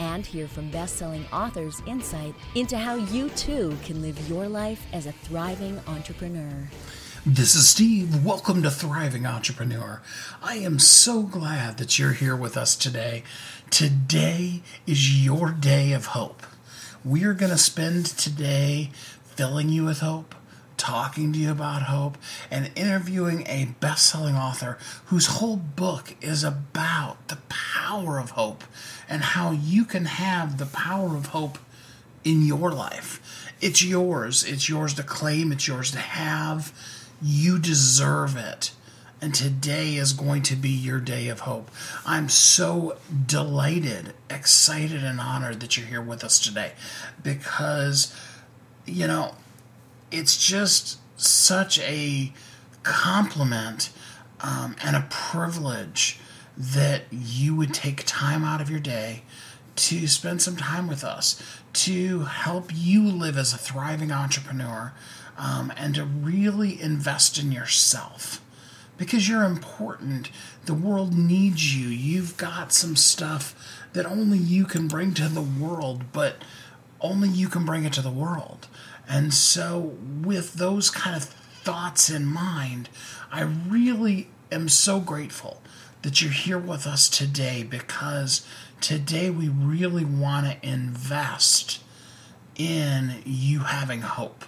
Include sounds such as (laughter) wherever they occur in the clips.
And hear from best selling authors' insight into how you too can live your life as a thriving entrepreneur. This is Steve. Welcome to Thriving Entrepreneur. I am so glad that you're here with us today. Today is your day of hope. We are going to spend today filling you with hope, talking to you about hope, and interviewing a best selling author whose whole book is about the power of hope and how you can have the power of hope in your life. It's yours. It's yours to claim, it's yours to have you deserve it. And today is going to be your day of hope. I'm so delighted, excited, and honored that you're here with us today because, you know, it's just such a compliment um, and a privilege that you would take time out of your day to spend some time with us to help you live as a thriving entrepreneur um, and to really invest in yourself because you're important. The world needs you. You've got some stuff that only you can bring to the world, but only you can bring it to the world. And so, with those kind of thoughts in mind, I really am so grateful that you're here with us today because today we really want to invest in you having hope.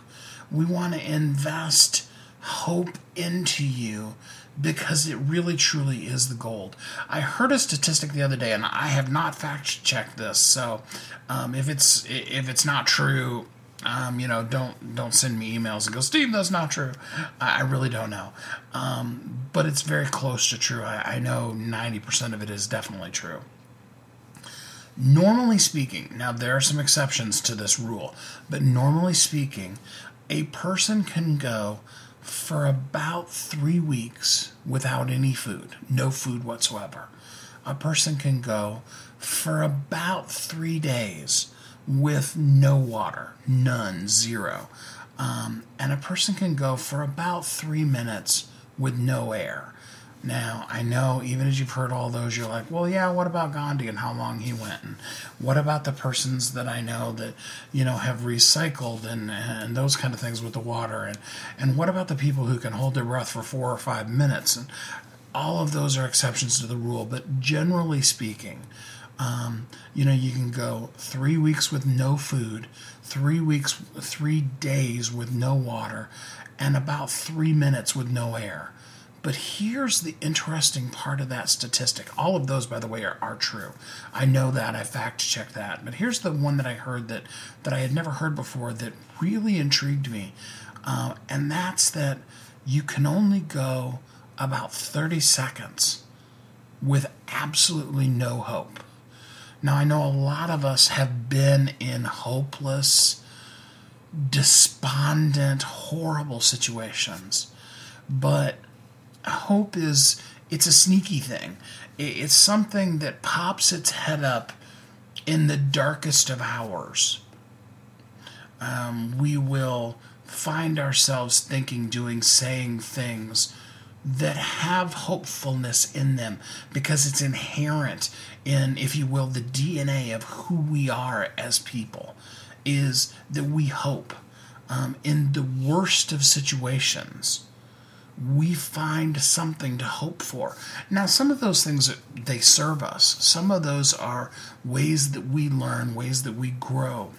We want to invest hope into you because it really truly is the gold. I heard a statistic the other day, and I have not fact checked this. So, um, if it's if it's not true, um, you know, don't don't send me emails and go, Steve, that's not true. I, I really don't know, um, but it's very close to true. I, I know ninety percent of it is definitely true. Normally speaking, now there are some exceptions to this rule, but normally speaking, a person can go for about three weeks without any food, no food whatsoever. A person can go for about three days with no water, none, zero. Um, and a person can go for about three minutes with no air. Now, I know even as you've heard all those, you're like, well, yeah, what about Gandhi and how long he went? And what about the persons that I know that, you know, have recycled and, and those kind of things with the water? And, and what about the people who can hold their breath for four or five minutes? And all of those are exceptions to the rule. But generally speaking, um, you know, you can go three weeks with no food, three weeks, three days with no water, and about three minutes with no air. But here's the interesting part of that statistic. All of those, by the way, are, are true. I know that. I fact checked that. But here's the one that I heard that, that I had never heard before that really intrigued me. Uh, and that's that you can only go about 30 seconds with absolutely no hope. Now, I know a lot of us have been in hopeless, despondent, horrible situations, but hope is it's a sneaky thing. It's something that pops its head up in the darkest of hours. Um, we will find ourselves thinking, doing, saying things that have hopefulness in them because it's inherent in, if you will, the DNA of who we are as people, is that we hope um, in the worst of situations we find something to hope for. Now, some of those things they serve us. Some of those are ways that we learn, ways that we grow.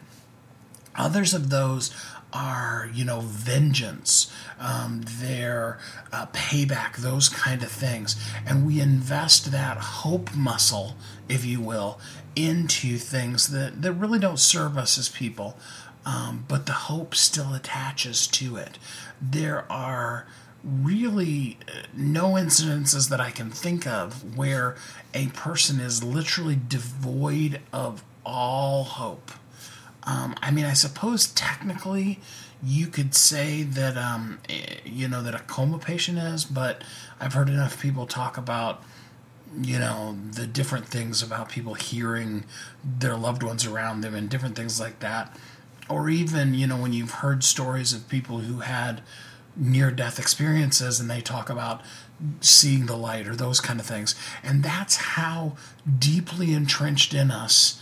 Others of those are, you know, vengeance, um, their uh, payback, those kind of things. And we invest that hope muscle, if you will, into things that, that really don't serve us as people, um, but the hope still attaches to it. There are really uh, no incidences that I can think of where a person is literally devoid of all hope. Um, I mean, I suppose technically you could say that um, eh, you know that a coma patient is, but I've heard enough people talk about you know the different things about people hearing their loved ones around them and different things like that or even you know when you've heard stories of people who had near death experiences and they talk about seeing the light or those kind of things. And that's how deeply entrenched in us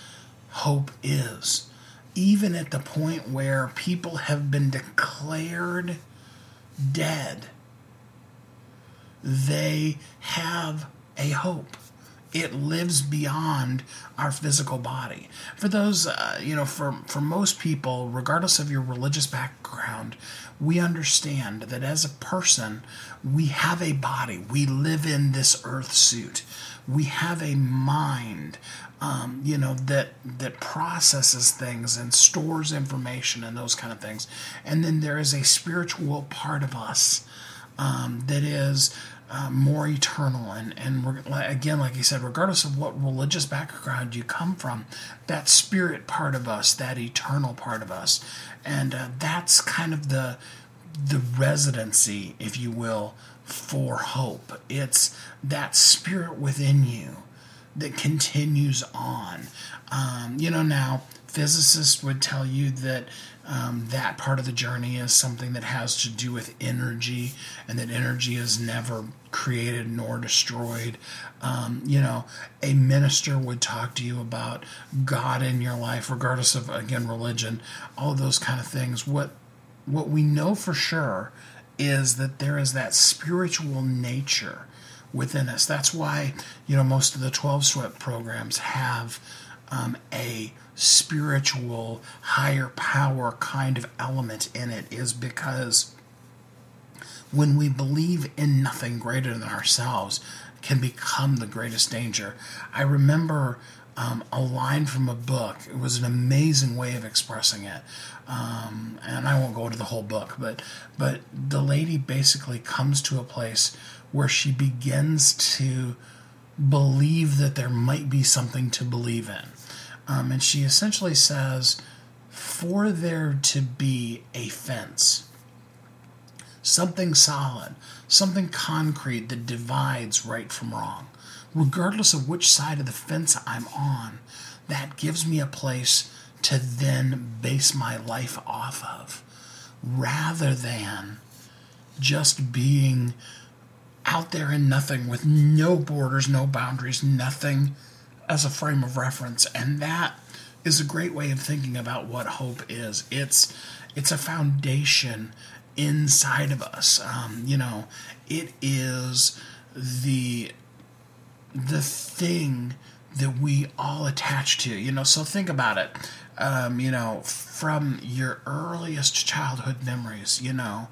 hope is. Even at the point where people have been declared dead, they have a hope it lives beyond our physical body. For those, uh, you know, for, for most people, regardless of your religious background, we understand that as a person, we have a body. We live in this earth suit. We have a mind, um, you know, that that processes things and stores information and those kind of things. And then there is a spiritual part of us um, that is uh, more eternal. And, and again, like you said, regardless of what religious background you come from, that spirit part of us, that eternal part of us, and uh, that's kind of the the residency, if you will, for hope. It's that spirit within you that continues on. Um, you know, now physicists would tell you that um, that part of the journey is something that has to do with energy, and that energy is never created nor destroyed. Um, you know, a minister would talk to you about God in your life, regardless of again religion, all of those kind of things. What what we know for sure is that there is that spiritual nature within us. That's why you know most of the twelve step programs have um, a spiritual, higher power kind of element in it is because when we believe in nothing greater than ourselves can become the greatest danger. I remember um, a line from a book. It was an amazing way of expressing it, um, and I won't go into the whole book, but but the lady basically comes to a place where she begins to believe that there might be something to believe in. Um, and she essentially says, for there to be a fence, something solid, something concrete that divides right from wrong, regardless of which side of the fence I'm on, that gives me a place to then base my life off of, rather than just being out there in nothing with no borders, no boundaries, nothing as a frame of reference. And that is a great way of thinking about what hope is. It's it's a foundation inside of us. Um, you know, it is the the thing that we all attach to. You know, so think about it. Um, you know, from your earliest childhood memories, you know,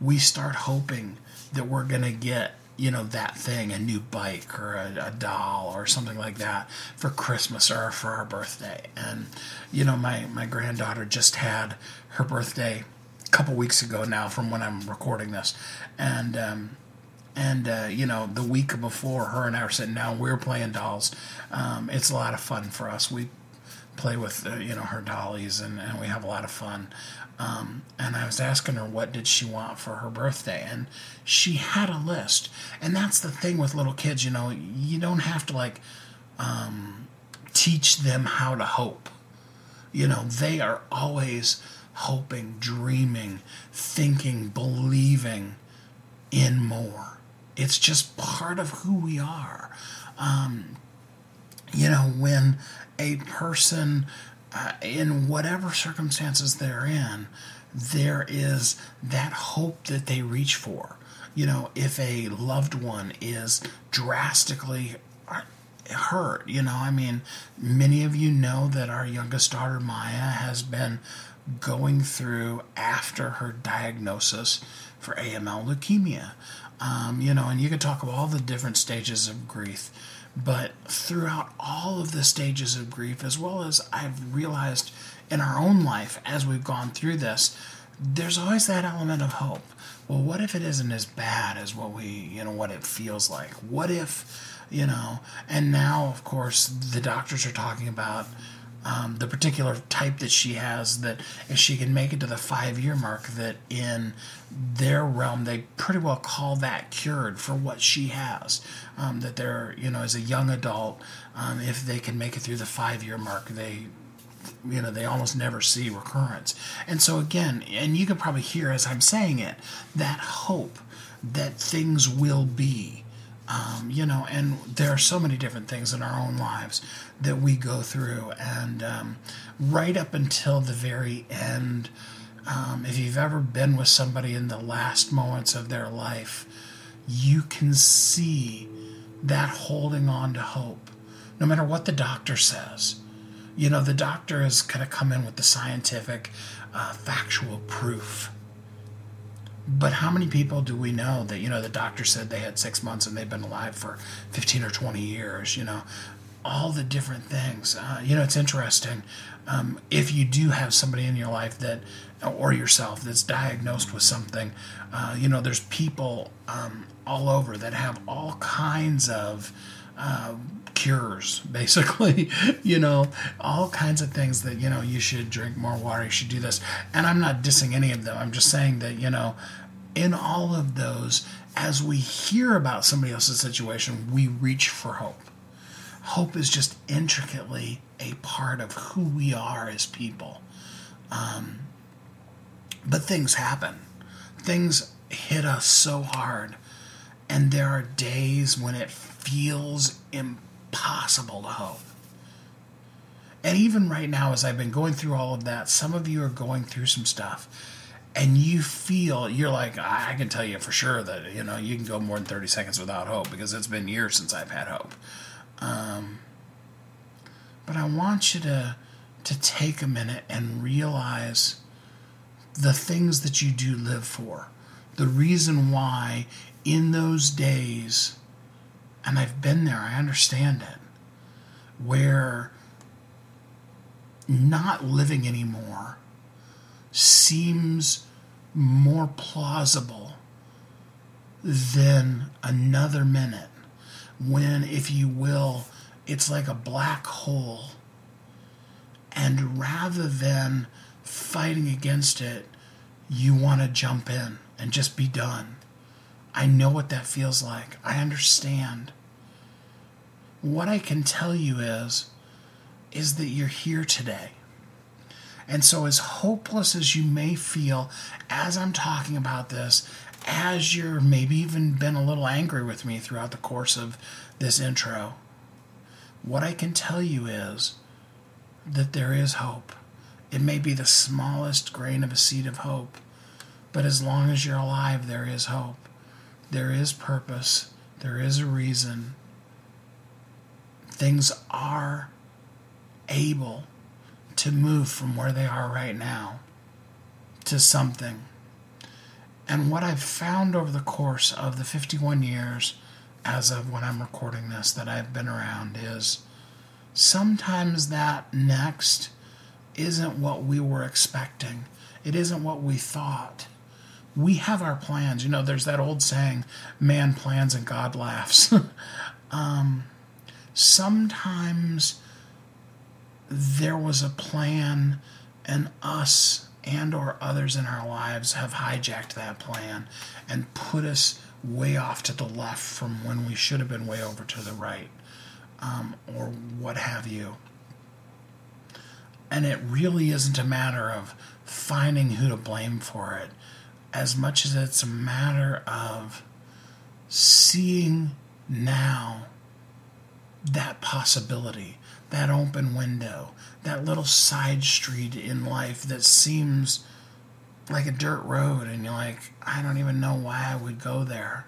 we start hoping that we're to get you know that thing a new bike or a, a, doll or something like that for christmas or for our birthday. And you know my my granddaughter just had her birthday a couple weeks ago now from when i'm recording this. And um, and uh, you know the week before her and i were sitting down we were playing dolls. Um, it's a lot of fun for us. We play with uh, you know her dollies and, and we have a lot of fun um, and I was asking her what did she want for her birthday, and she had a list. And that's the thing with little kids, you know, you don't have to like um, teach them how to hope. You know, they are always hoping, dreaming, thinking, believing in more. It's just part of who we are. Um, you know, when a person uh, in whatever circumstances they're in, there is that hope that they reach for. You know, if a loved one is drastically hurt, you know, I mean, many of you know that our youngest daughter, Maya, has been going through after her diagnosis for AML leukemia. Um, you know, and you could talk about all the different stages of grief but throughout all of the stages of grief, as well as I've realized in our own life as we've gone through this, there's always that element of hope. Well, what if it isn't as bad as what we, you know, what it feels like? What if, you know, and now, of course, the doctors are talking about um, the particular type that she has that if she can make it to the five year mark that in their realm they pretty well call that cured for what she has. Um, that they're you know as a young adult um, if they can make it through the five year mark they you know they almost never see recurrence. And so again and you can probably hear as i'm saying it that hope that things will be um, you know, and there are so many different things in our own lives that we go through, and um, right up until the very end, um, if you've ever been with somebody in the last moments of their life, you can see that holding on to hope, no matter what the doctor says. You know, the doctor has kind of come in with the scientific, uh, factual proof but how many people do we know that, you know, the doctor said they had six months and they've been alive for 15 or 20 years, you know? All the different things. Uh, you know, it's interesting. Um, if you do have somebody in your life that, or yourself, that's diagnosed with something, uh, you know, there's people um, all over that have all kinds of. Uh, cures (laughs) basically you know all kinds of things that you know you should drink more water you should do this and i'm not dissing any of them i'm just saying that you know in all of those as we hear about somebody else's situation we reach for hope hope is just intricately a part of who we are as people. Um, but things happen. Things hit us so hard and there are days when it feels impossible to hope. And even right now, as I've been going through all of that, some of you are going through some stuff and you feel you're like i can tell you for sure that you know you can go more than 30 seconds without hope because it's been years since i've had hope um, but i want you to to take a minute and realize the things that you do live for the reason why in those days and I've been there, I understand it, where not living anymore seems more plausible than another minute. When, if you will, it's like a black hole. And rather than fighting against it, you want to jump in and just be done. I know what that feels like. I understand. What I can tell you is is that you're here today. And so as hopeless as you may feel as I'm talking about this, as you're maybe even been a little angry with me throughout the course of this intro, what I can tell you is that there is hope. It may be the smallest grain of a seed of hope, but as long as you're alive, there is hope there is purpose, there is a reason. Things are able to move from where they are right now to something. And what I've found over the course of the 51 years, as of when I'm recording this, that I've been around is sometimes that next isn't what we were expecting. It isn't what we thought we have our plans. You know, there's that old saying, man plans and God laughs. (laughs) um, sometimes there was a plan and us and or others in our lives have hijacked that plan and put us way off to the left from when we should have been way over to the right um, or what have you. And it really isn't a matter of finding who to blame for it as much as it's a matter of seeing now that possibility, that open window, that little side street in life that seems like a dirt road, and you're like, I don't even know why I would go there.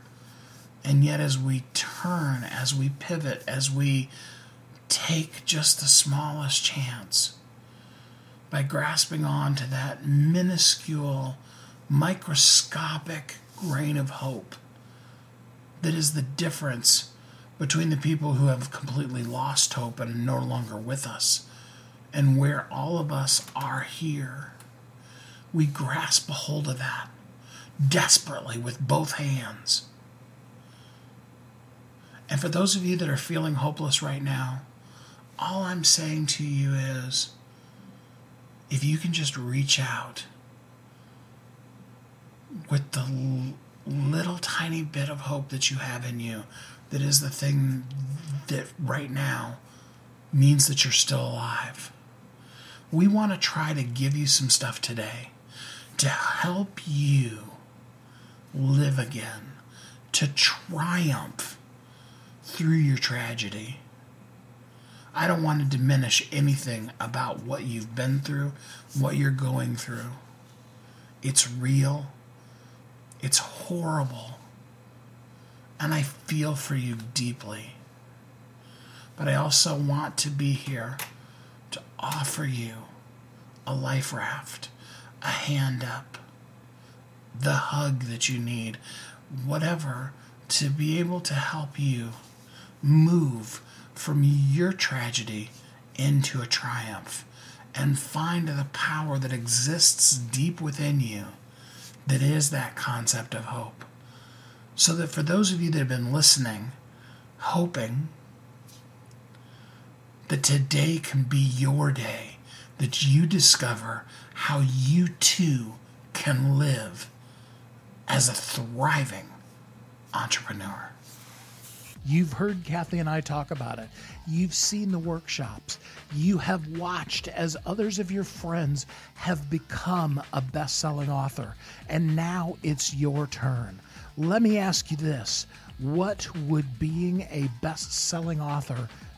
And yet, as we turn, as we pivot, as we take just the smallest chance by grasping on to that minuscule microscopic grain of hope that is the difference between the people who have completely lost hope and are no longer with us and where all of us are here. We grasp a hold of that desperately with both hands. And for those of you that are feeling hopeless right now, all I'm saying to you is if you can just reach out with the little tiny bit of hope that you have in you, that is the thing that right now means that you're still alive. We want to try to give you some stuff today to help you live again, to triumph through your tragedy. I don't want to diminish anything about what you've been through, what you're going through. It's real. It's horrible. And I feel for you deeply. But I also want to be here offer you a life raft, a hand up, the hug that you need, whatever, to be able to help you move from your tragedy into a triumph and find the power that exists deep within you that is that concept of hope. So that for those of you that have been listening, hoping that today can be your day, that you discover how you too can live as a thriving entrepreneur. You've heard Kathy and I talk about it. You've seen the workshops. You have watched as others of your friends have become a best selling author. And now it's your turn. Let me ask you this What would being a best selling author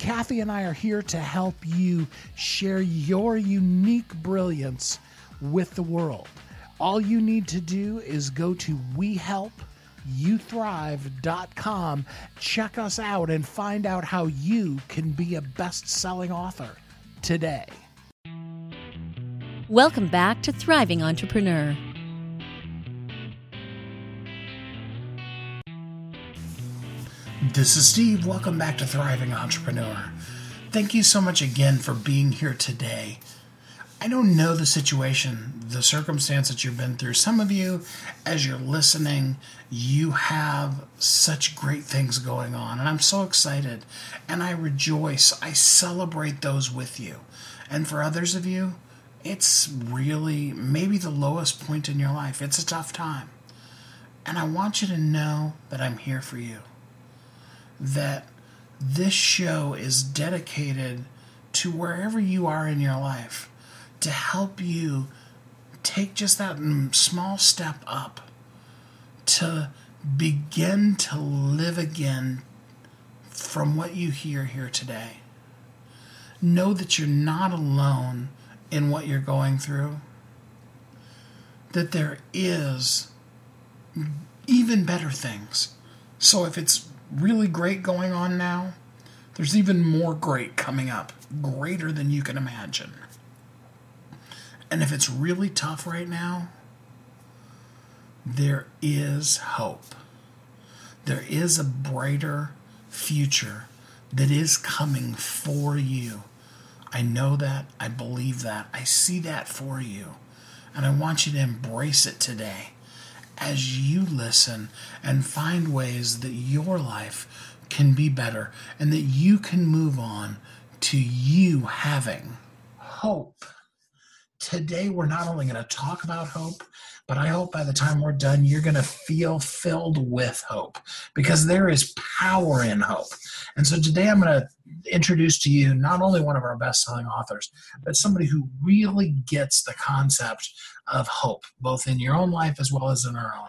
Kathy and I are here to help you share your unique brilliance with the world. All you need to do is go to We Help youthrive.com. Check us out and find out how you can be a best selling author today. Welcome back to Thriving Entrepreneur. This is Steve. Welcome back to Thriving Entrepreneur. Thank you so much again for being here today. I don't know the situation, the circumstance that you've been through. Some of you, as you're listening, you have such great things going on, and I'm so excited and I rejoice. I celebrate those with you. And for others of you, it's really maybe the lowest point in your life. It's a tough time. And I want you to know that I'm here for you. That this show is dedicated to wherever you are in your life to help you take just that small step up to begin to live again from what you hear here today. Know that you're not alone in what you're going through, that there is even better things. So if it's really great going on now, there's even more great coming up, greater than you can imagine. And if it's really tough right now, there is hope. There is a brighter future that is coming for you. I know that. I believe that. I see that for you. And I want you to embrace it today as you listen and find ways that your life can be better and that you can move on to you having hope today we're not only going to talk about hope, but I hope by the time we're done, you're going to feel filled with hope because there is power in hope. And so today I'm going to introduce to you not only one of our best selling authors, but somebody who really gets the concept of hope, both in your own life as well as in our own.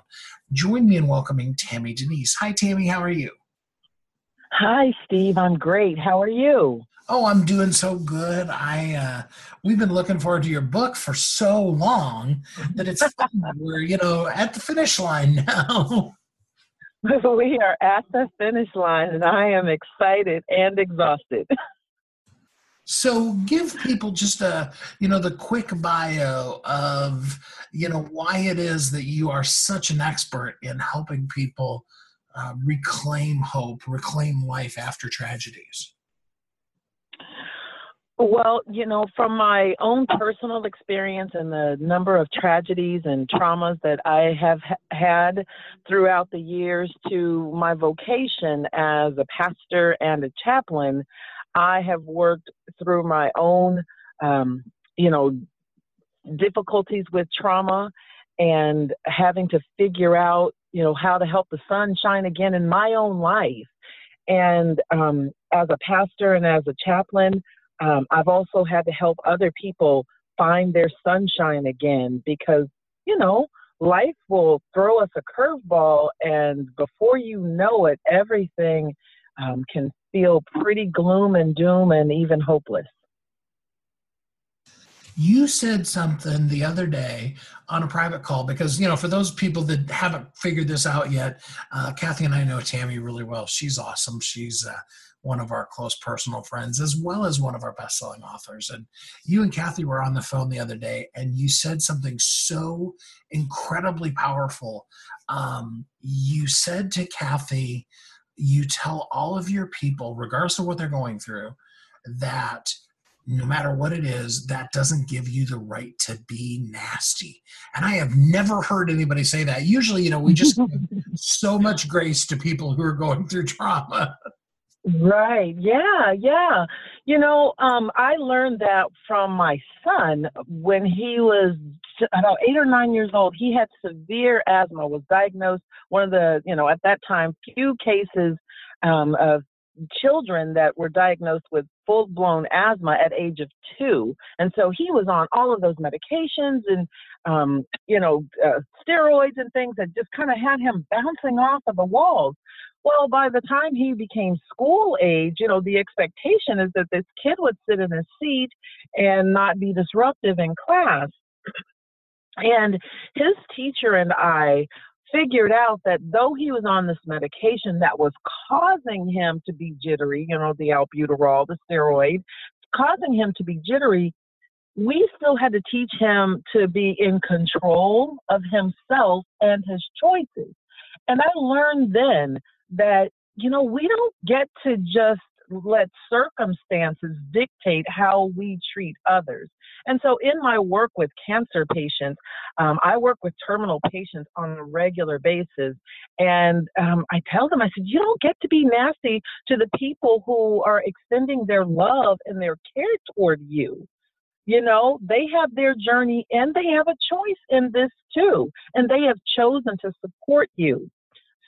Join me in welcoming Tammie Denyse. Hi, Tammie. How are you? Hi, Steve. I'm great. How are you? Oh, I'm doing so good. I uh, we've been looking forward to your book for so long that it's (laughs) we're you know at the finish line now. (laughs) we are at the finish line, and I am excited and exhausted. (laughs) So give people just a, you know, the quick bio of, you know, why it is that you are such an expert in helping people uh, reclaim hope, reclaim life after tragedies. Well, you know, from my own personal experience and the number of tragedies and traumas that I have had throughout the years to my vocation as a pastor and a chaplain, I have worked through my own, um, you know, difficulties with trauma and having to figure out, you know, how to help the sun shine again in my own life. And um, as a pastor and as a chaplain, um, I've also had to help other people find their sunshine again because, you know, life will throw us a curveball, and before you know it, everything um, can feel pretty gloom and doom and even hopeless. You said something the other day on a private call because, you know, for those people that haven't figured this out yet, uh, Kathy and I know Tammie really well. She's awesome. She's uh, one of our close personal friends as well as one of our best selling authors. And you and Kathy were on the phone the other day and you said something so incredibly powerful. Um, you said to Kathy, you tell all of your people, regardless of what they're going through, that no matter what it is, that doesn't give you the right to be nasty. And I have never heard anybody say that. Usually, you know, we just give (laughs) so much grace to people who are going through trauma. Right. Yeah. Yeah. You know, um, I learned that from my son when he was about eight or nine years old. He had severe asthma, was diagnosed one of the, you know, at that time, few cases um, of children that were diagnosed with full blown asthma at age of two. And so he was on all of those medications and, um, you know, uh, steroids and things that just kind of had him bouncing off of the walls. Well, by the time he became school age, you know, the expectation is that this kid would sit in his seat and not be disruptive in class. And his teacher and I figured out that though he was on this medication that was causing him to be jittery, you know, the albuterol, the steroid, causing him to be jittery, we still had to teach him to be in control of himself and his choices. And I learned then that, you know, we don't get to just let circumstances dictate how we treat others. And so, in my work with cancer patients, um, I work with terminal patients on a regular basis. And um, I tell them, I said, you don't get to be nasty to the people who are extending their love and their care toward you. You know, they have their journey and they have a choice in this too. And they have chosen to support you.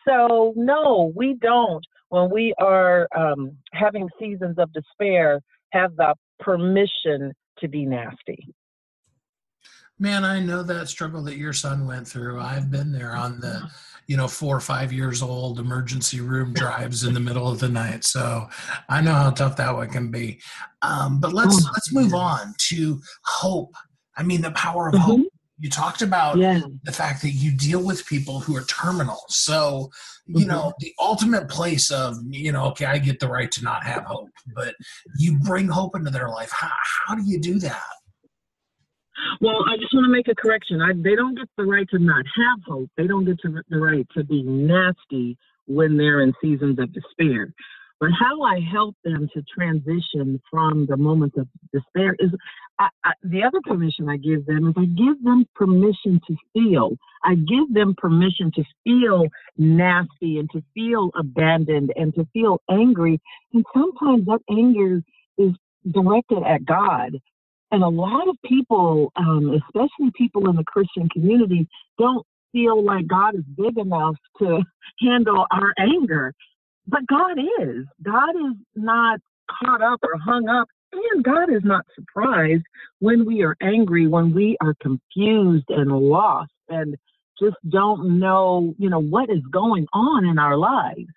So, no, we don't, when we are um, having seasons of despair, have the permission to be nasty. Man, I know that struggle that your son went through. I've been there on the, you know, four or five years old emergency room drives in the middle of the night. So I know how tough that one can be. Um, but let's oh, let's move on to hope. I mean, the power of mm-hmm. hope you talked about yeah. the fact that you deal with people who are terminal. So, you mm-hmm. know, the ultimate place of, you know, okay, I get the right to not have hope, but you bring hope into their life. How, how do you do that? Well, I just want to make a correction. I, they don't get the right to not have hope. They don't get to, the right to be nasty when they're in seasons of despair. But how I help them to transition from the moments of despair is I, I, the other permission I give them is I give them permission to feel. I give them permission to feel nasty and to feel abandoned and to feel angry. And sometimes that anger is directed at God. And a lot of people, um, especially people in the Christian community, don't feel like God is big enough to (laughs) handle our anger. But God is. God is not caught up or hung up. And God is not surprised when we are angry, when we are confused and lost and just don't know, you know, what is going on in our lives.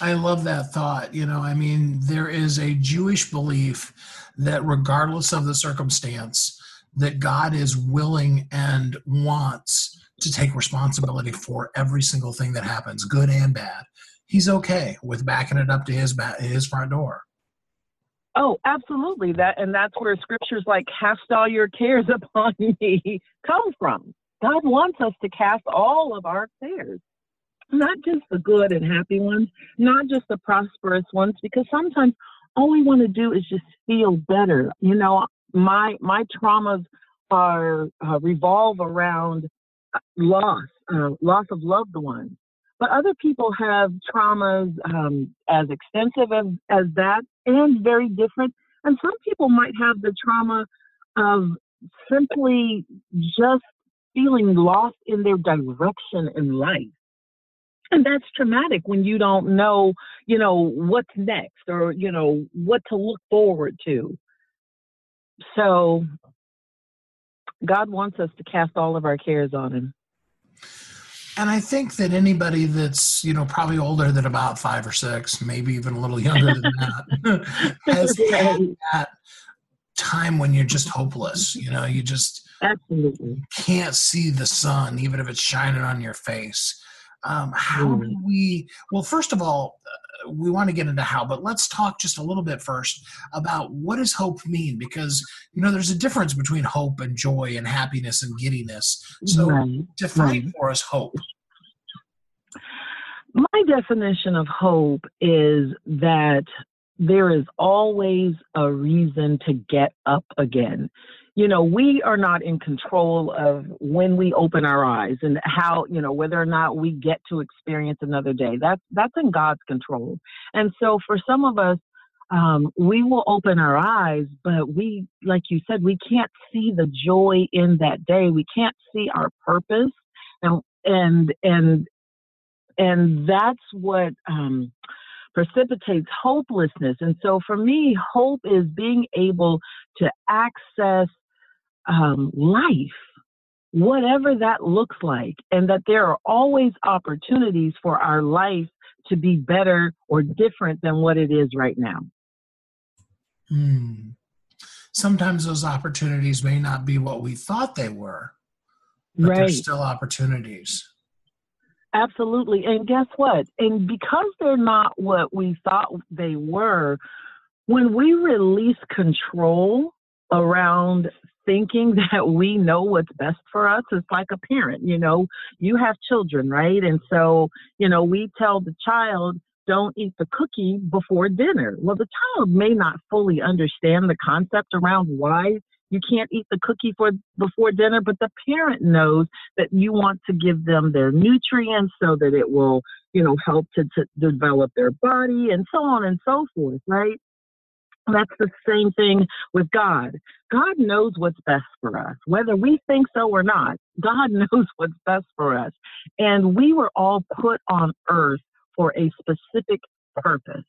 I love that thought. You know, I mean, there is a Jewish belief that regardless of the circumstance, that God is willing and wants to take responsibility for every single thing that happens, good and bad. he's okay with backing it up to his back, his front door. Oh, absolutely. That and that's where scriptures like cast all your cares (laughs) upon me come from. God wants us to cast all of our cares. Not just the good and happy ones, not just the prosperous ones, because sometimes all we want to do is just feel better. You know, my my traumas are uh, revolve around uh, loss, uh, loss of loved ones. But other people have traumas um, as extensive as, as that and very different. And some people might have the trauma of simply just feeling lost in their direction in life. And that's traumatic when you don't know, you know, what's next or, you know, what to look forward to. So God wants us to cast all of our cares on Him. And I think that anybody that's, you know, probably older than about five or six, maybe even a little younger than that, (laughs) has had that time when you're just hopeless. You know, you just absolutely can't see the sun, even if it's shining on your face. Um, how mm. do we? Well, first of all, uh, we want to get into how, but let's talk just a little bit first about what does hope mean? Because you know, there's a difference between hope and joy and happiness and giddiness. So, right. define right. for us hope. My definition of hope is that there is always a reason to get up again you know, we are not in control of when we open our eyes and how, you know, whether or not we get to experience another day. That's that's in God's control. And so for some of us, um, we will open our eyes, but we, like you said, we can't see the joy in that day. We can't see our purpose, and and and and that's what um, precipitates hopelessness. And so, for me, hope is being able to access um, life, whatever that looks like, and that there are always opportunities for our life to be better or different than what it is right now. Hmm. Sometimes those opportunities may not be what we thought they were, but right. they're still opportunities. Absolutely. And guess what? And because they're not what we thought they were, when we release control around thinking (laughs) that we know what's best for us is like a parent you know? You have children right? And so you know we tell the child don't eat the cookie before dinner. Well the child may not fully understand the concept around why you can't eat the cookie for before dinner but the parent knows that you want to give them their nutrients so that it will you know help to, to develop their body and so on and so forth right that's the same thing with God. God knows what's best for us, whether we think so or not. God (laughs) knows what's best for us. And we were all put on earth for a specific purpose.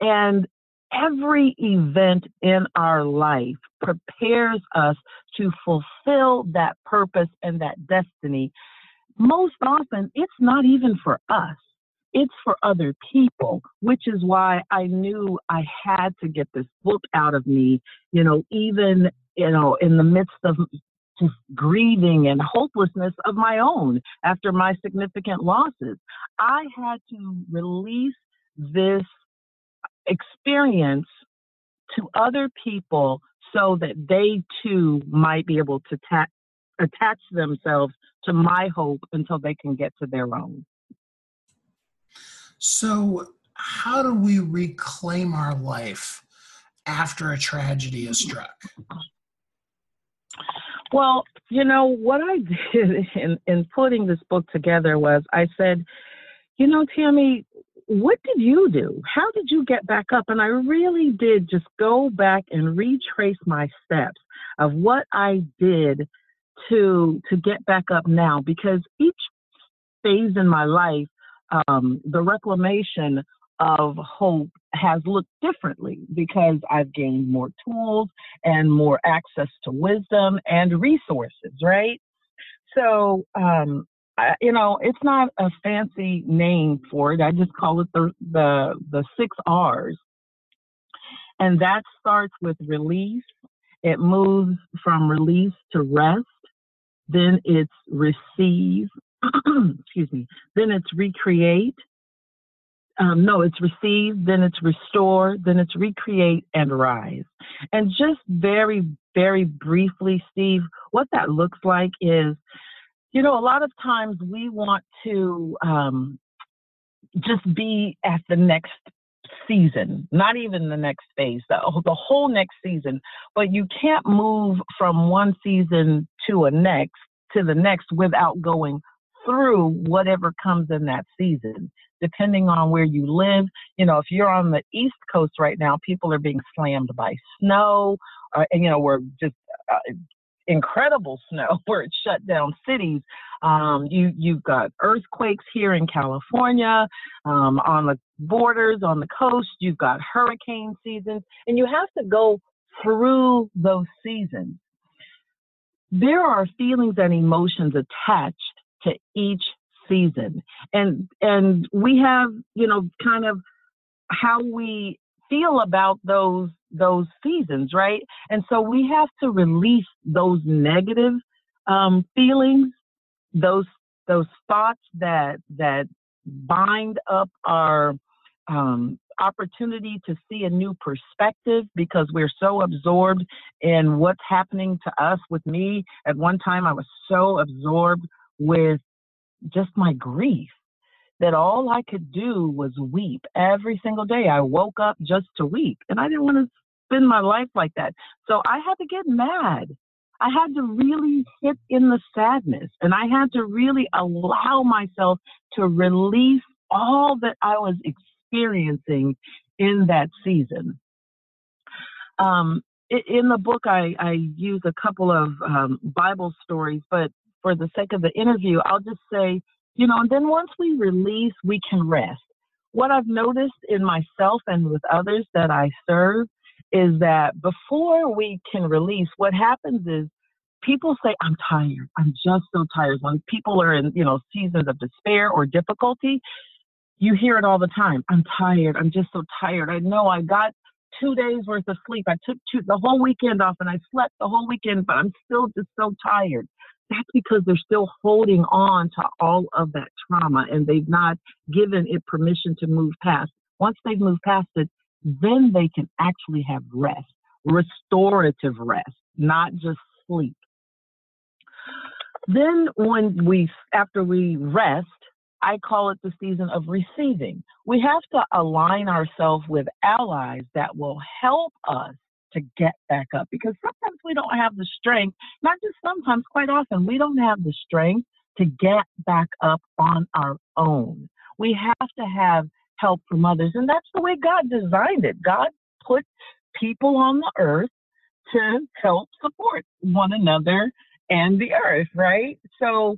And every event in our life prepares us to fulfill that purpose and that destiny. Most often, it's not even for us it's for other people, which is why I knew I had to get this book out of me, you know, even, you know, in the midst of just grieving and hopelessness of my own after my significant losses. I had to release this experience to other people so that they too might be able to ta- attach themselves to my hope until they can get to their own. So, how do we reclaim our life after a tragedy is struck? Well, you know, what I (laughs) did in, in putting this book together was I said, you know, Tammie, what did you do? How did you get back up? And I really did just go back and retrace my steps of what I did to to get back up now because each phase in my life um, the reclamation of hope has looked differently because I've gained more tools and more access to wisdom and resources, right? So, um, I, you know, it's not a fancy name for it. I just call it the the the six R's, and that starts with release. It moves from release to rest. Then it's receive, (clears throat) excuse me, then it's recreate, um, no, it's receive, then it's restore, then it's recreate and rise. And just very, very briefly, Steve, what that looks like is, you know, a lot of times we want to um, just be at the next season, not even the next phase, the, the whole next season. But you can't move from one season to a next to the next without going through whatever comes in that season, depending on where you live. You know, if you're on the East Coast right now, people are being slammed by snow, uh, and, you know, we're just uh, incredible snow (laughs) where it shut down cities. Um, you you've got earthquakes here in California, um, on the borders, on the coast. You've got hurricane seasons, and you have to go through those seasons. There are feelings and emotions attached to each season, and and we have you know kind of how we feel about those those seasons, right? And so we have to release those negative um, feelings, those those thoughts that that bind up our um, opportunity to see a new perspective because we're so absorbed in what's happening to us. With me, at one time, I was so absorbed with just my grief that all I could do was weep every single day. I woke up just to weep, and I didn't want to spend my life like that. So I had to get mad. I had to really sit in the sadness, and I had to really allow myself to release all that I was experiencing in that season. Um, in the book, I, I use a couple of um, Bible stories, but for the sake of the interview, I'll just say you know, and then once we release, we can rest. What I've noticed in myself and with others that I serve is that before we can release, what happens is people say, I'm tired. I'm just so tired. When people are in, you know, seasons of despair or difficulty, you hear it all the time. I'm tired. I'm just so tired. I know I got two days worth of sleep. I took two, the whole weekend off and I slept the whole weekend, but I'm still just so tired that's because they're still holding on to all of that trauma and they've not given it permission to move past. Once they've moved past it, then they can actually have rest, restorative rest, not just sleep. Then, when we, after we rest, I call it the season of receiving. We have to align ourselves with allies that will help us to get back up because sometimes we don't have the strength, not just sometimes, quite often, we don't have the strength to get back up on our own. We have to have help from others. And that's the way God designed it. God put people on the earth to help support one another and the earth, right? So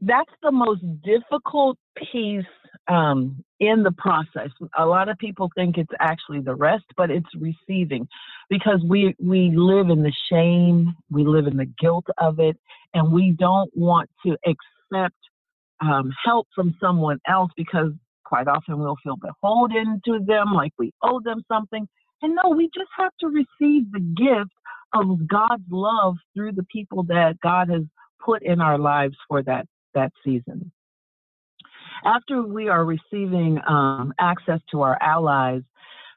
that's the most difficult piece um, in the process. A lot of people think it's actually the rest, but it's receiving because we we live in the shame, we live in the guilt of it, and we don't want to accept um, help from someone else because quite often we'll feel beholden to them, like we owe them something. And no, we just have to receive the gift of God's love through the people that God has put in our lives for that that season. After we are receiving um, access to our allies,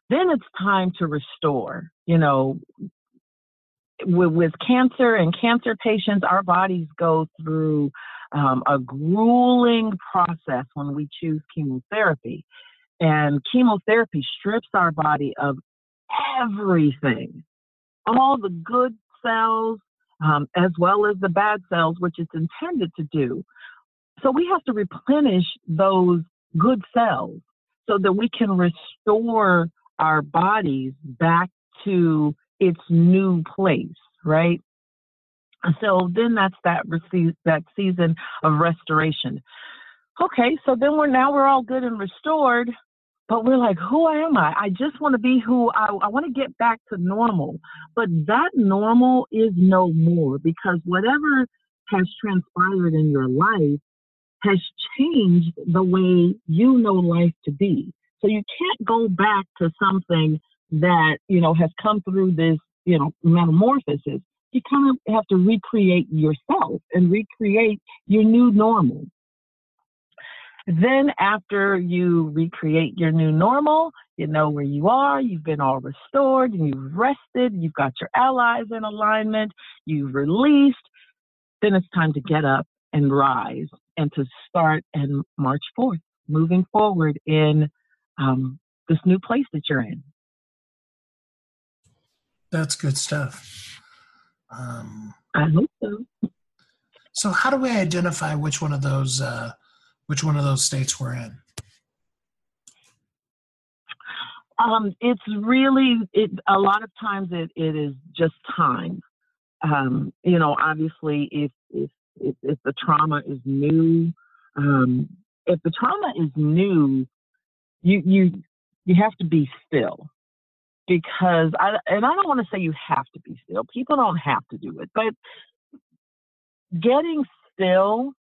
then it's time to restore. You know, with, with cancer and cancer patients, our bodies go through um, a grueling process when we choose chemotherapy. And chemotherapy strips our body of everything, all the good cells, um, as well as the bad cells, which it's intended to do. So we have to replenish those good cells so that we can restore our bodies back to its new place, right? So then that's that that season of restoration. Okay, so then we're now we're all good and restored, but we're like, who am I? I just want to be who I, I want to get back to normal. But that normal is no more because whatever has transpired in your life has changed the way you know life to be. So you can't go back to something that, you know, has come through this, you know, metamorphosis. You kind of have to recreate yourself and recreate your new normal. Then, after you recreate your new normal, you know where you are, you've been all restored, and you've rested, you've got your allies in alignment, you've released, then it's time to get up and rise and to start and march forth, moving forward in um, this new place that you're in. That's good stuff. Um, I hope so. So, how do we identify which one of those uh, which one of those states we're in? Um, it's really it. A lot of times, it, it is just time. Um, you know, obviously, if if if, if the trauma is new, um, if the trauma is new, you you you have to be still because I and I don't want to say you have to be still. People don't have to do it, but getting still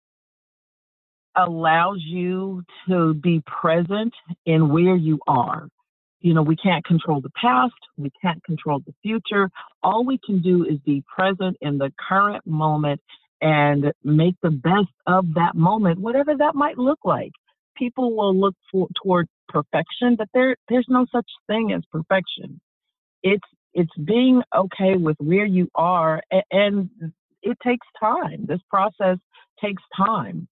allows you to be present in where you are. You know, we can't control the past, we can't control the future. All we can do is be present in the current moment and make the best of that moment, whatever that might look like. People will look for, toward perfection, but there there's no such thing as perfection. It's it's being okay with where you are and, and it takes time. This process takes time.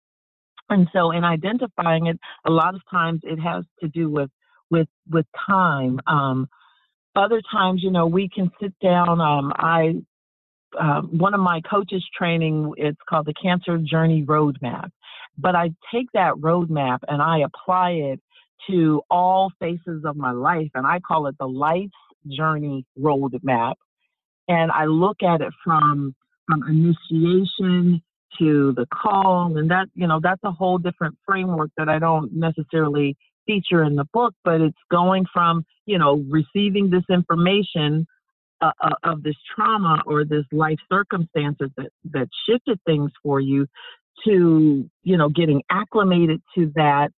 And so in identifying it, a lot of times it has to do with with with time. Um, other times, you know, we can sit down. Um, I uh, one of my coaches training it's called the cancer journey roadmap. But i take that roadmap and i apply it to all phases of my life and i call it the life's journey roadmap. And i look at it from from initiation to the call and that you know that's a whole different framework that i don't necessarily feature in the book but it's going from you know receiving this information uh, uh, of this trauma or this life circumstances that that shifted things for you to you know getting acclimated to that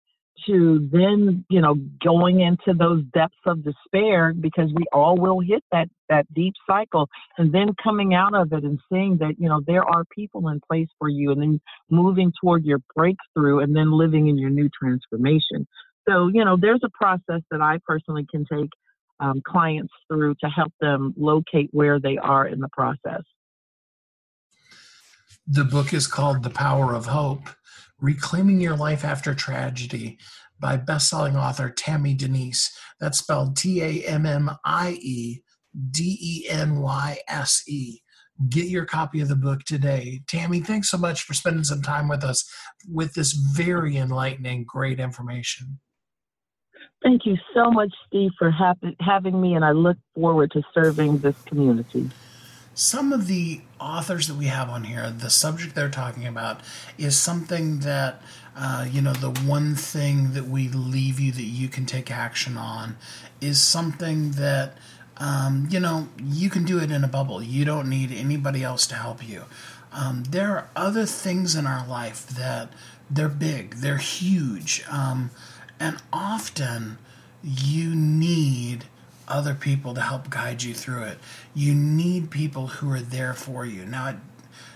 to then you know going into those depths of despair because we all will hit that that deep cycle and then coming out of it and seeing that you know there are people in place for you and then moving toward your breakthrough and then living in your new transformation. So you know there's a process that i personally can take um, clients through to help them locate where they are in the process. The book is called The Power of Hope Reclaiming Your Life After Tragedy by best-selling author Tammie Denyse. That's spelled T A M M I E D E N Y S E. Get your copy of the book today. Tammie, thanks so much for spending some time with us with this very enlightening, great information. Thank you so much, Steve, for having me, and I look forward to serving this community. Some of the authors that we have on here, the subject they're talking about is something that, uh, you know, the one thing that we leave you that you can take action on is something that, um, you know, you can do it in a bubble. You don't need anybody else to help you. Um, there are other things in our life that they're big, they're huge. Um, and often you need other people to help guide you through it. You need people who are there for you. Now, it,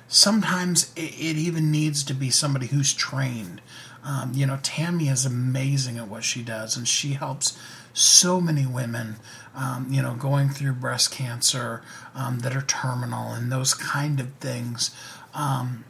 sometimes it, it, even needs to be somebody who's trained. Um, you know, Tammie is amazing at what she does, and she helps so many women, um, you know, going through breast cancer um, that are terminal and those kind of things. Um,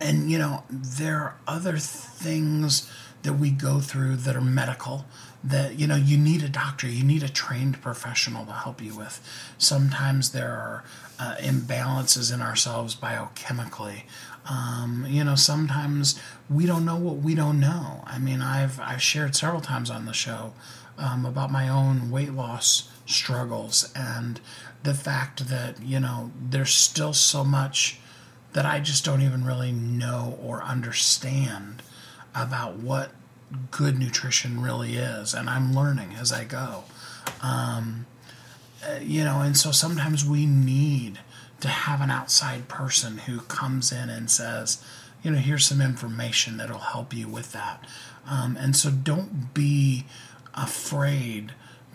and, you know, there are other things that we go through that are medical that you know you need a doctor you need a trained professional to help you with. Sometimes there are uh, imbalances in ourselves biochemically. Um, you know sometimes we don't know what we don't know. I mean i've i've shared several times on the show um, about my own weight loss struggles and the fact that you know there's still so much that i just don't even really know or understand about what good nutrition really is, and I'm learning as I go. Um, uh, you know, and so sometimes we need to have an outside person who comes in and says, you know, here's some information that'll help you with that. Um, and so don't be afraid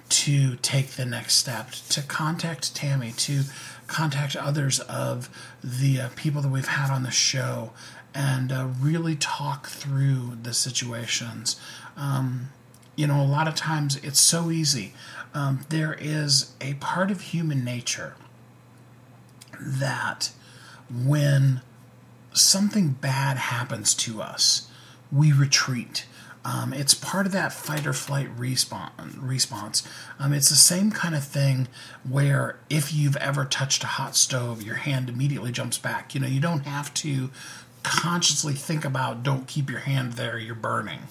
to take the next step, to contact Tammie, to contact others of the uh, people that we've had on the show and uh, really talk through the situations. Um, you know, a lot of times it's so easy. Um, there is a part of human nature that when something bad happens to us, we retreat. Um, it's part of that fight or flight response. response. Um, it's the same kind of thing where if you've ever touched a hot stove, your hand immediately jumps back. You know, you don't have to consciously think about don't keep your hand there, you're burning.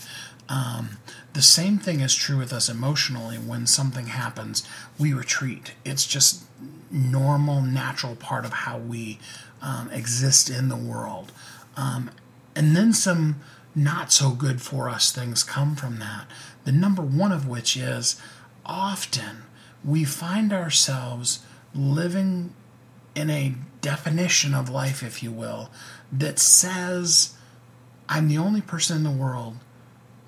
Um, the same thing is true with us emotionally. When something happens, we retreat. It's just normal, natural part of how we um, exist in the world. Um, and then some not so good for us things come from that. The number one of which is often we find ourselves living in a definition of life, if you will, that says, I'm the only person in the world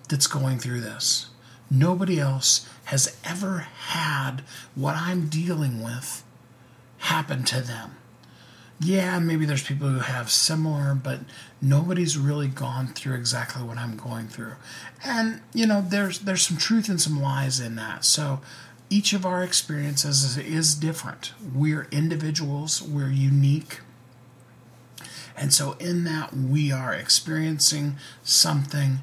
that's going through this. Nobody else has ever had what I'm dealing with happen to them yeah, maybe there's people who have similar, but nobody's really gone through exactly what I'm going through. And you know, there's there's some truth and some lies in that. So each of our experiences is, is different. We're individuals, we're unique. And so in that we are experiencing something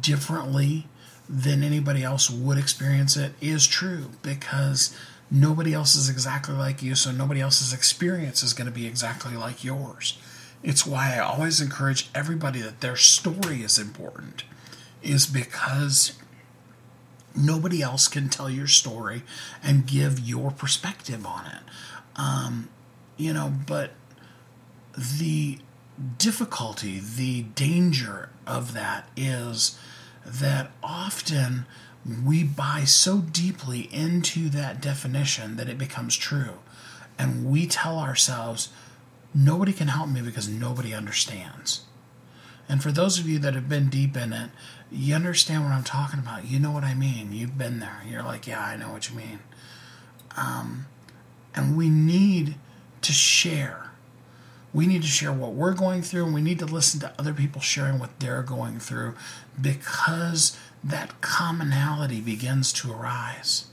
differently than anybody else would experience it is true because Nobody else is exactly like you, so nobody else's experience is going to be exactly like yours. It's why I always encourage everybody that their story is important, is because nobody else can tell your story and give your perspective on it. Um, you know, but the difficulty, the danger of that is that often we buy so deeply into that definition that it becomes true. And we tell ourselves, nobody can help me because nobody understands. And for those of you that have been deep in it, you understand what I'm talking about. You know what I mean. You've been there. You're like, yeah, I know what you mean. Um, and we need to share. We need to share what we're going through, and we need to listen to other people sharing what they're going through because that commonality begins to arise.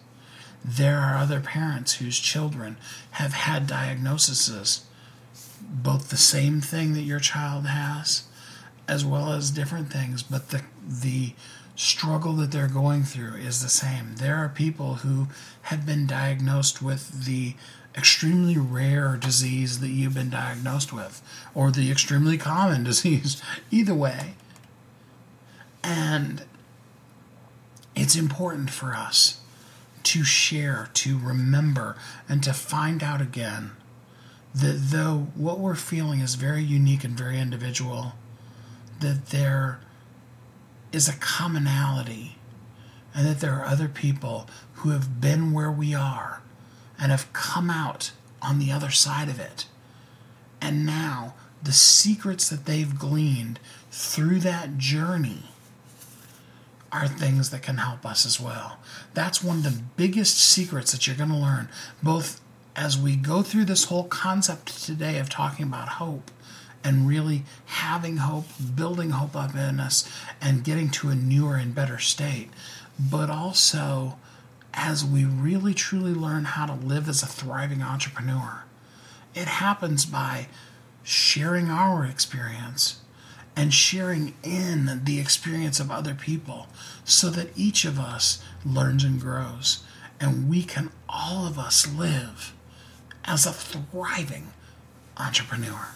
There are other parents whose children have had diagnoses, both the same thing that your child has, as well as different things, but the, the struggle that they're going through is the same. There are people who have been diagnosed with the extremely rare disease that you've been diagnosed with, or the extremely common (laughs) disease, either way. And it's important for us to share, to remember, and to find out again that though what we're feeling is very unique and very individual, that there is a commonality and that there are other people who have been where we are and have come out on the other side of it. And now the secrets that they've gleaned through that journey are things that can help us as well. That's one of the biggest secrets that you're going to learn, both as we go through this whole concept today of talking about hope and really having hope, building hope up in us, and getting to a newer and better state, but also as we really truly learn how to live as a thriving entrepreneur. It happens by sharing our experience and sharing in the experience of other people so that each of us learns and grows and we can all of us live as a thriving entrepreneur.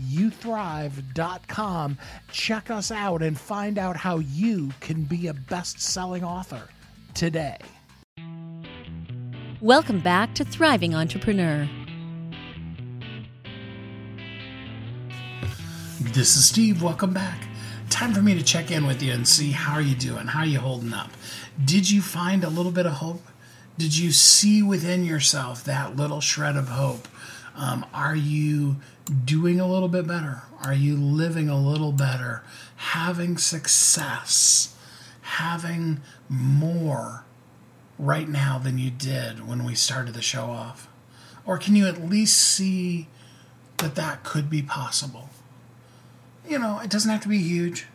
WeHelpYouThrive.com, check us out, and find out how you can be a best selling author today. Welcome back to Thriving Entrepreneur. This is Steve. Welcome back. Time for me to check in with you and see how are you doing? How are you holding up? Did you find a little bit of hope? Did you see within yourself that little shred of hope? Um, are you doing a little bit better? Are you living a little better? Having success? Having more right now than you did when we started the show off? Or can you at least see that that could be possible? You know, it doesn't have to be huge.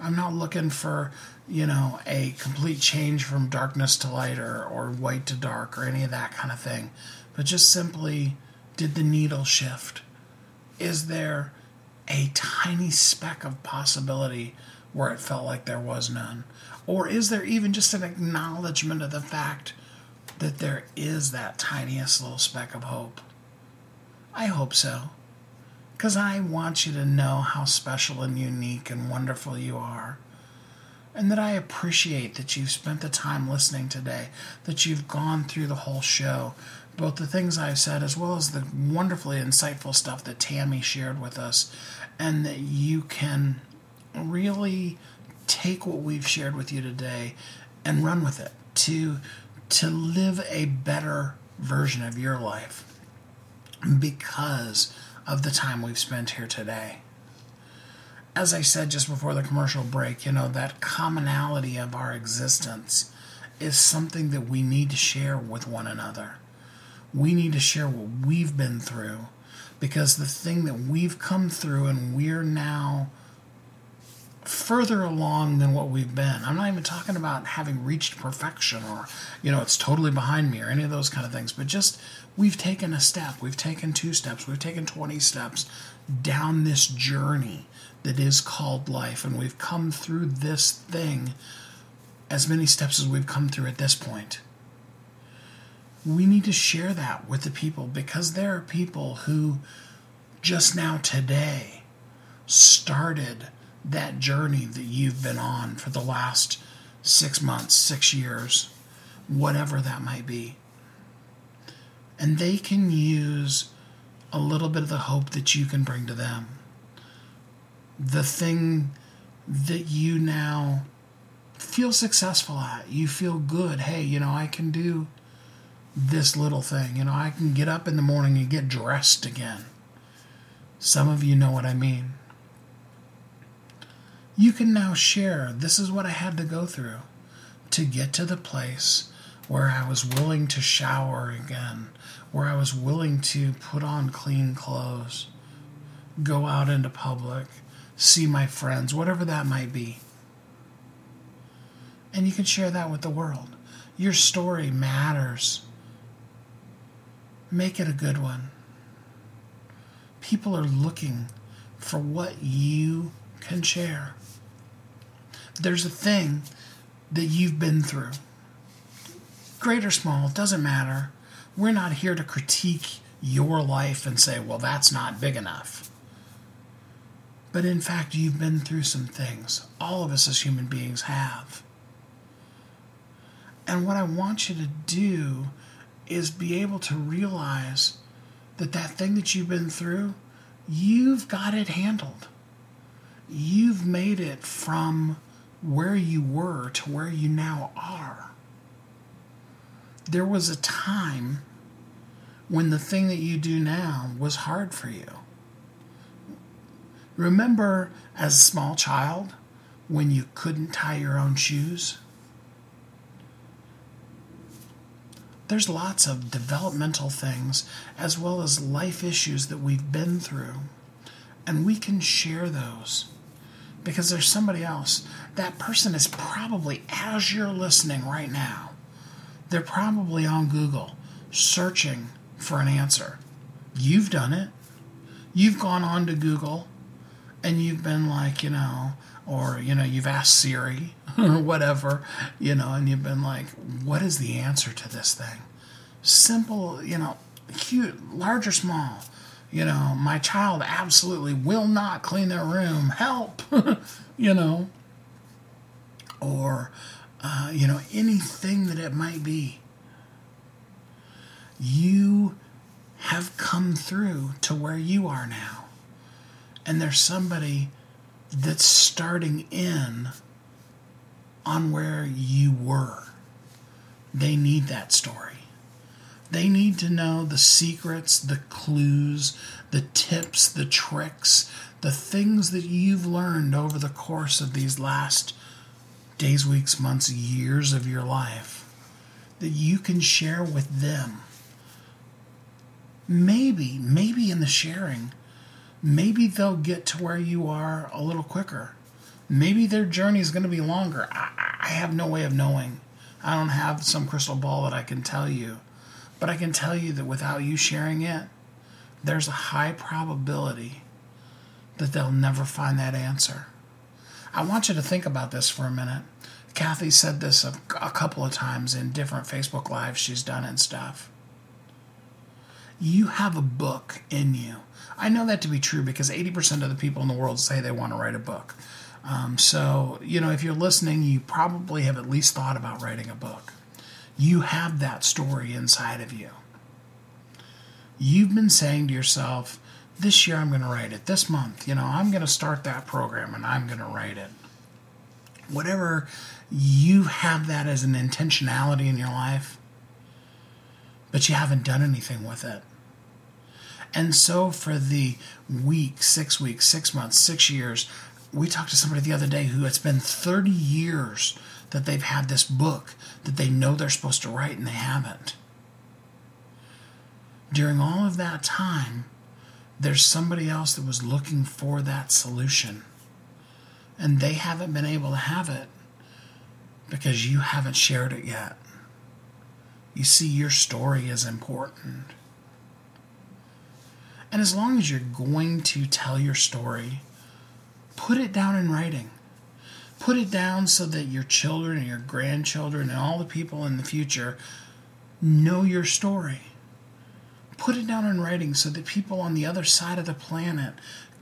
I'm not looking for, you know, a complete change from darkness to light or, or white to dark or any of that kind of thing. But just simply, did the needle shift? Is there a tiny speck of possibility where it felt like there was none? Or is there even just an acknowledgement of the fact that there is that tiniest little speck of hope? I hope so. Because I want you to know how special and unique and wonderful you are. And that I appreciate that you've spent the time listening today, that you've gone through the whole show, both the things I've said as well as the wonderfully insightful stuff that Tammie shared with us, and that you can really take what we've shared with you today and run with it to to live a better version of your life because of the time we've spent here today. As I said just before the commercial break, you know, that commonality of our existence is something that we need to share with one another. We need to share what we've been through because the thing that we've come through and we're now further along than what we've been. I'm not even talking about having reached perfection or, you know, it's totally behind me or any of those kind of things, but just we've taken a step, we've taken two steps, we've taken 20 steps down this journey that is called life, and we've come through this thing as many steps as we've come through at this point. We need to share that with the people because there are people who just now today started that journey that you've been on for the last six months, six years, whatever that might be. And they can use a little bit of the hope that you can bring to them. The thing that you now feel successful at, you feel good. Hey, you know, I can do this little thing. You know, I can get up in the morning and get dressed again. Some of you know what I mean you can now share this is what I had to go through to get to the place where I was willing to shower again, where I was willing to put on clean clothes, go out into public, see my friends, whatever that might be. And you can share that with the world. Your story matters. Make it a good one. People are looking for what you can share there's a thing that you've been through. Great or small, doesn't matter. We're not here to critique your life and say, well, that's not big enough. But in fact, you've been through some things. All of us as human beings have. And what I want you to do is be able to realize that that thing that you've been through, you've got it handled. You've made it from where you were to where you now are. There was a time when the thing that you do now was hard for you. Remember as a small child when you couldn't tie your own shoes? There's lots of developmental things as well as life issues that we've been through, and we can share those because there's somebody else. That person is probably, as you're listening right now, they're probably on Google searching for an answer. You've done it. You've gone on to Google and you've been like, you know, or, you know, you've asked Siri (laughs) or whatever, you know, and you've been like, what is the answer to this thing? Simple, you know, huge, large or small. You know, my child absolutely will not clean their room. Help, (laughs) you know, or, uh, you know, anything that it might be. You have come through to where you are now. And there's somebody that's starting in on where you were. They need that story. They need to know the secrets, the clues, the tips, the tricks, the things that you've learned over the course of these last days, weeks, months, years of your life that you can share with them. Maybe, maybe in the sharing, maybe they'll get to where you are a little quicker. Maybe their journey is going to be longer. I, I have no way of knowing. I don't have some crystal ball that I can tell you. But I can tell you that without you sharing it, there's a high probability that they'll never find that answer. I want you to think about this for a minute. Kathy said this a, a couple of times in different Facebook Lives she's done and stuff. You have a book in you. I know that to be true because 80% of the people in the world say they want to write a book. Um, so, you know, if you're listening, you probably have at least thought about writing a book. You have that story inside of you. You've been saying to yourself, this year I'm going to write it. This month, you know, I'm going to start that program and I'm going to write it. Whatever you have that as an intentionality in your life, but you haven't done anything with it. And so for the week, six weeks, six months, six years, we talked to somebody the other day who it's been 30 years that they've had this book that they know they're supposed to write and they haven't. During all of that time, there's somebody else that was looking for that solution. And they haven't been able to have it because you haven't shared it yet. You see, your story is important. And as long as you're going to tell your story, put it down in writing. Put it down so that your children and your grandchildren and all the people in the future know your story. Put it down in writing so that people on the other side of the planet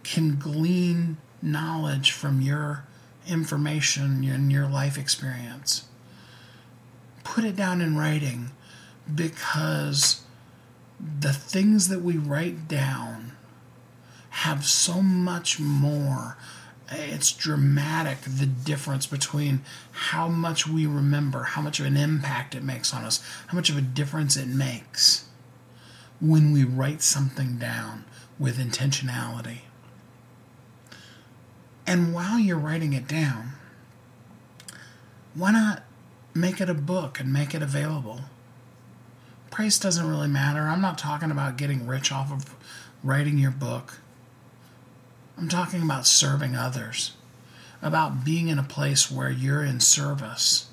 can glean knowledge from your information and your life experience. Put it down in writing because the things that we write down have so much more. It's dramatic the difference between how much we remember, how much of an impact it makes on us, how much of a difference it makes when we write something down with intentionality. And while you're writing it down, why not make it a book and make it available? Price doesn't really matter. I'm not talking about getting rich off of writing your book. I'm talking about serving others, about being in a place where you're in service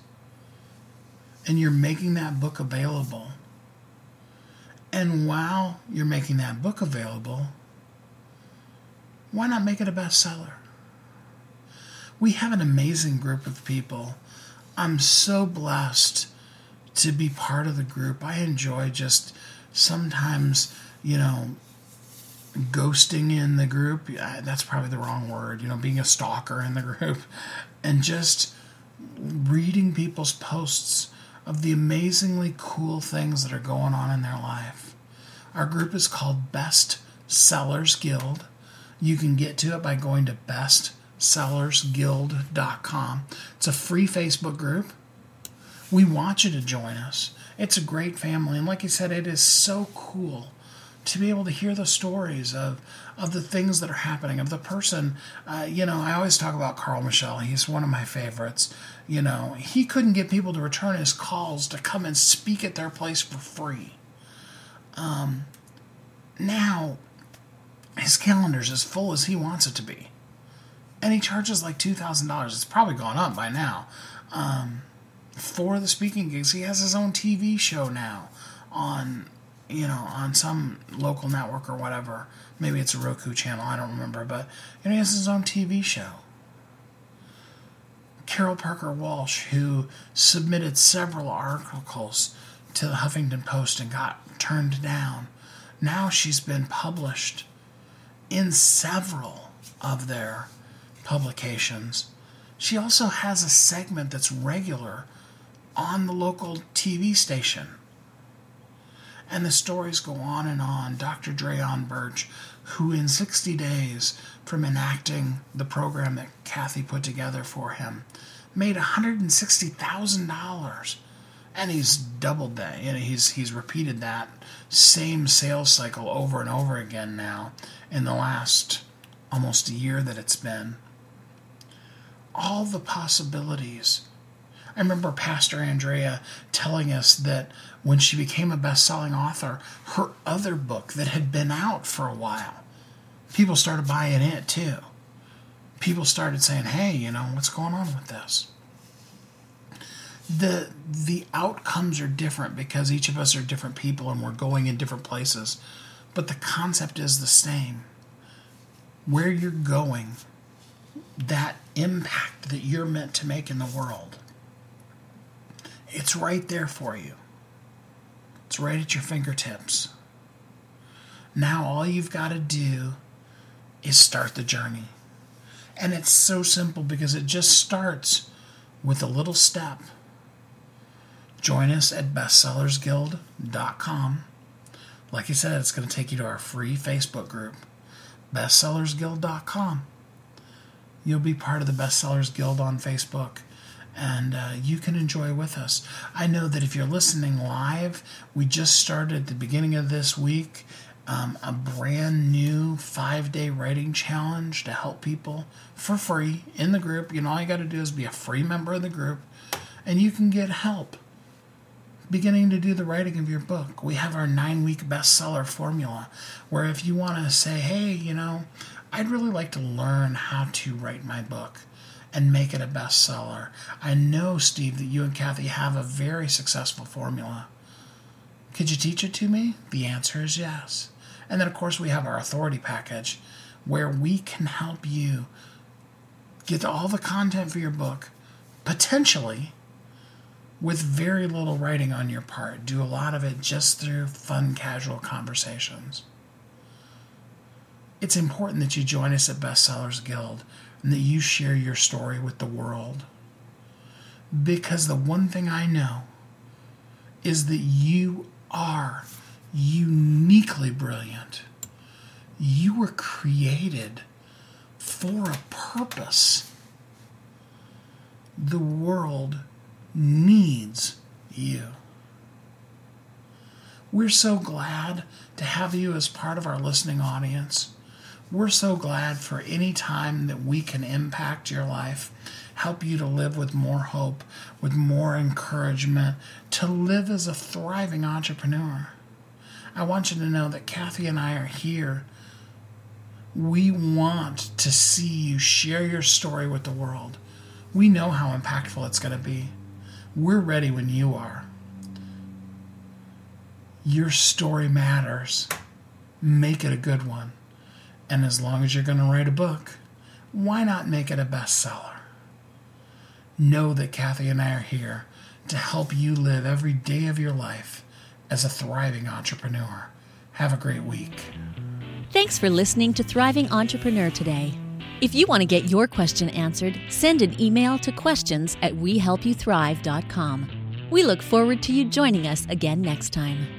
and you're making that book available. And while you're making that book available, why not make it a bestseller? We have an amazing group of people. I'm so blessed to be part of the group. I enjoy just sometimes, you know, ghosting in the group. That's probably the wrong word, you know, being a stalker in the group (laughs) and just reading people's posts of the amazingly cool things that are going on in their life. Our group is called Best Sellers Guild. You can get to it by going to bestsellersguild.com. It's a free Facebook group. We want you to join us. It's a great family. And like I said, it is so cool to be able to hear the stories of of the things that are happening of the person uh, you know i always talk about carl michelle he's one of my favorites. You know he couldn't get people to return his calls to come and speak at their place for free. Um, now his calendar's as full as he wants it to be. And he charges like $2000 it's probably gone up by now. Um, for the speaking gigs he has his own tv show now on you know, on some local network or whatever. Maybe it's a Roku channel, I don't remember, but you know, he has his own TV show. Carol Parker Walsh, who submitted several articles to the Huffington Post and got turned down. Now she's been published in several of their publications. She also has a segment that's regular on the local TV station. And the stories go on and on. Dr. Dreyon Birch, who in 60 days from enacting the program that Kathy put together for him, made $160,000. And he's doubled that. You know, he's he's repeated that same sales cycle over and over again now in the last almost a year that it's been. All the possibilities. I remember Pastor Andrea telling us that when she became a best selling author, her other book that had been out for a while, people started buying it too. People started saying, hey, you know, what's going on with this? The the outcomes are different because each of us are different people and we're going in different places. But the concept is the same. Where you're going, that impact that you're meant to make in the world, it's right there for you. It's right at your fingertips. Now, all you've got to do is start the journey. And it's so simple because it just starts with a little step. Join us at bestsellersguild.com. Like I said, it's going to take you to our free Facebook group, bestsellersguild.com. You'll be part of the Bestsellers Guild on Facebook and uh, you can enjoy with us. I know that if you're listening live, we just started at the beginning of this week um, a brand new five day writing challenge to help people for free in the group. You know, all you got to do is be a free member of the group, and you can get help beginning to do the writing of your book. We have our nine week bestseller formula where if you want to say, hey, you know, I'd really like to learn how to write my book and make it a bestseller. I know, Steve, that you and Kathy have a very successful formula. Could you teach it to me? The answer is yes. And then, of course, we have our authority package where we can help you get all the content for your book, potentially with very little writing on your part. Do a lot of it just through fun, casual conversations. It's important that you join us at Bestsellers Guild and that you share your story with the world. Because the one thing I know is that you are uniquely brilliant. You were created for a purpose. The world needs you. We're so glad to have you as part of our listening audience. We're so glad for any time that we can impact your life, help you to live with more hope, with more encouragement, to live as a thriving entrepreneur. I want you to know that Kathy and I are here. We want to see you share your story with the world. We know how impactful it's going to be. We're ready when you are. Your story matters. Make it a good one. And as long as you're going to write a book, why not make it a bestseller? Know that Kathy and I are here to help you live every day of your life as a thriving entrepreneur. Have a great week. Thanks for listening to Thriving Entrepreneur today. If you want to get your question answered, send an email to questions at wehelpyouthrive.com. We look forward to you joining us again next time.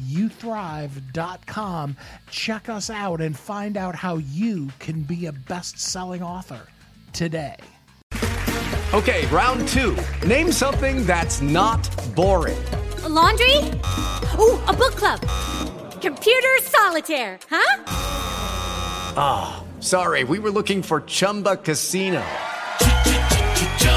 WeHelpYouThrive.com, check us out, and find out how you can be a best selling author today. Okay, round two. Name something that's not boring. A laundry? Ooh, a book club. Computer solitaire, huh? Ah, oh, sorry, we were looking for Chumba Casino.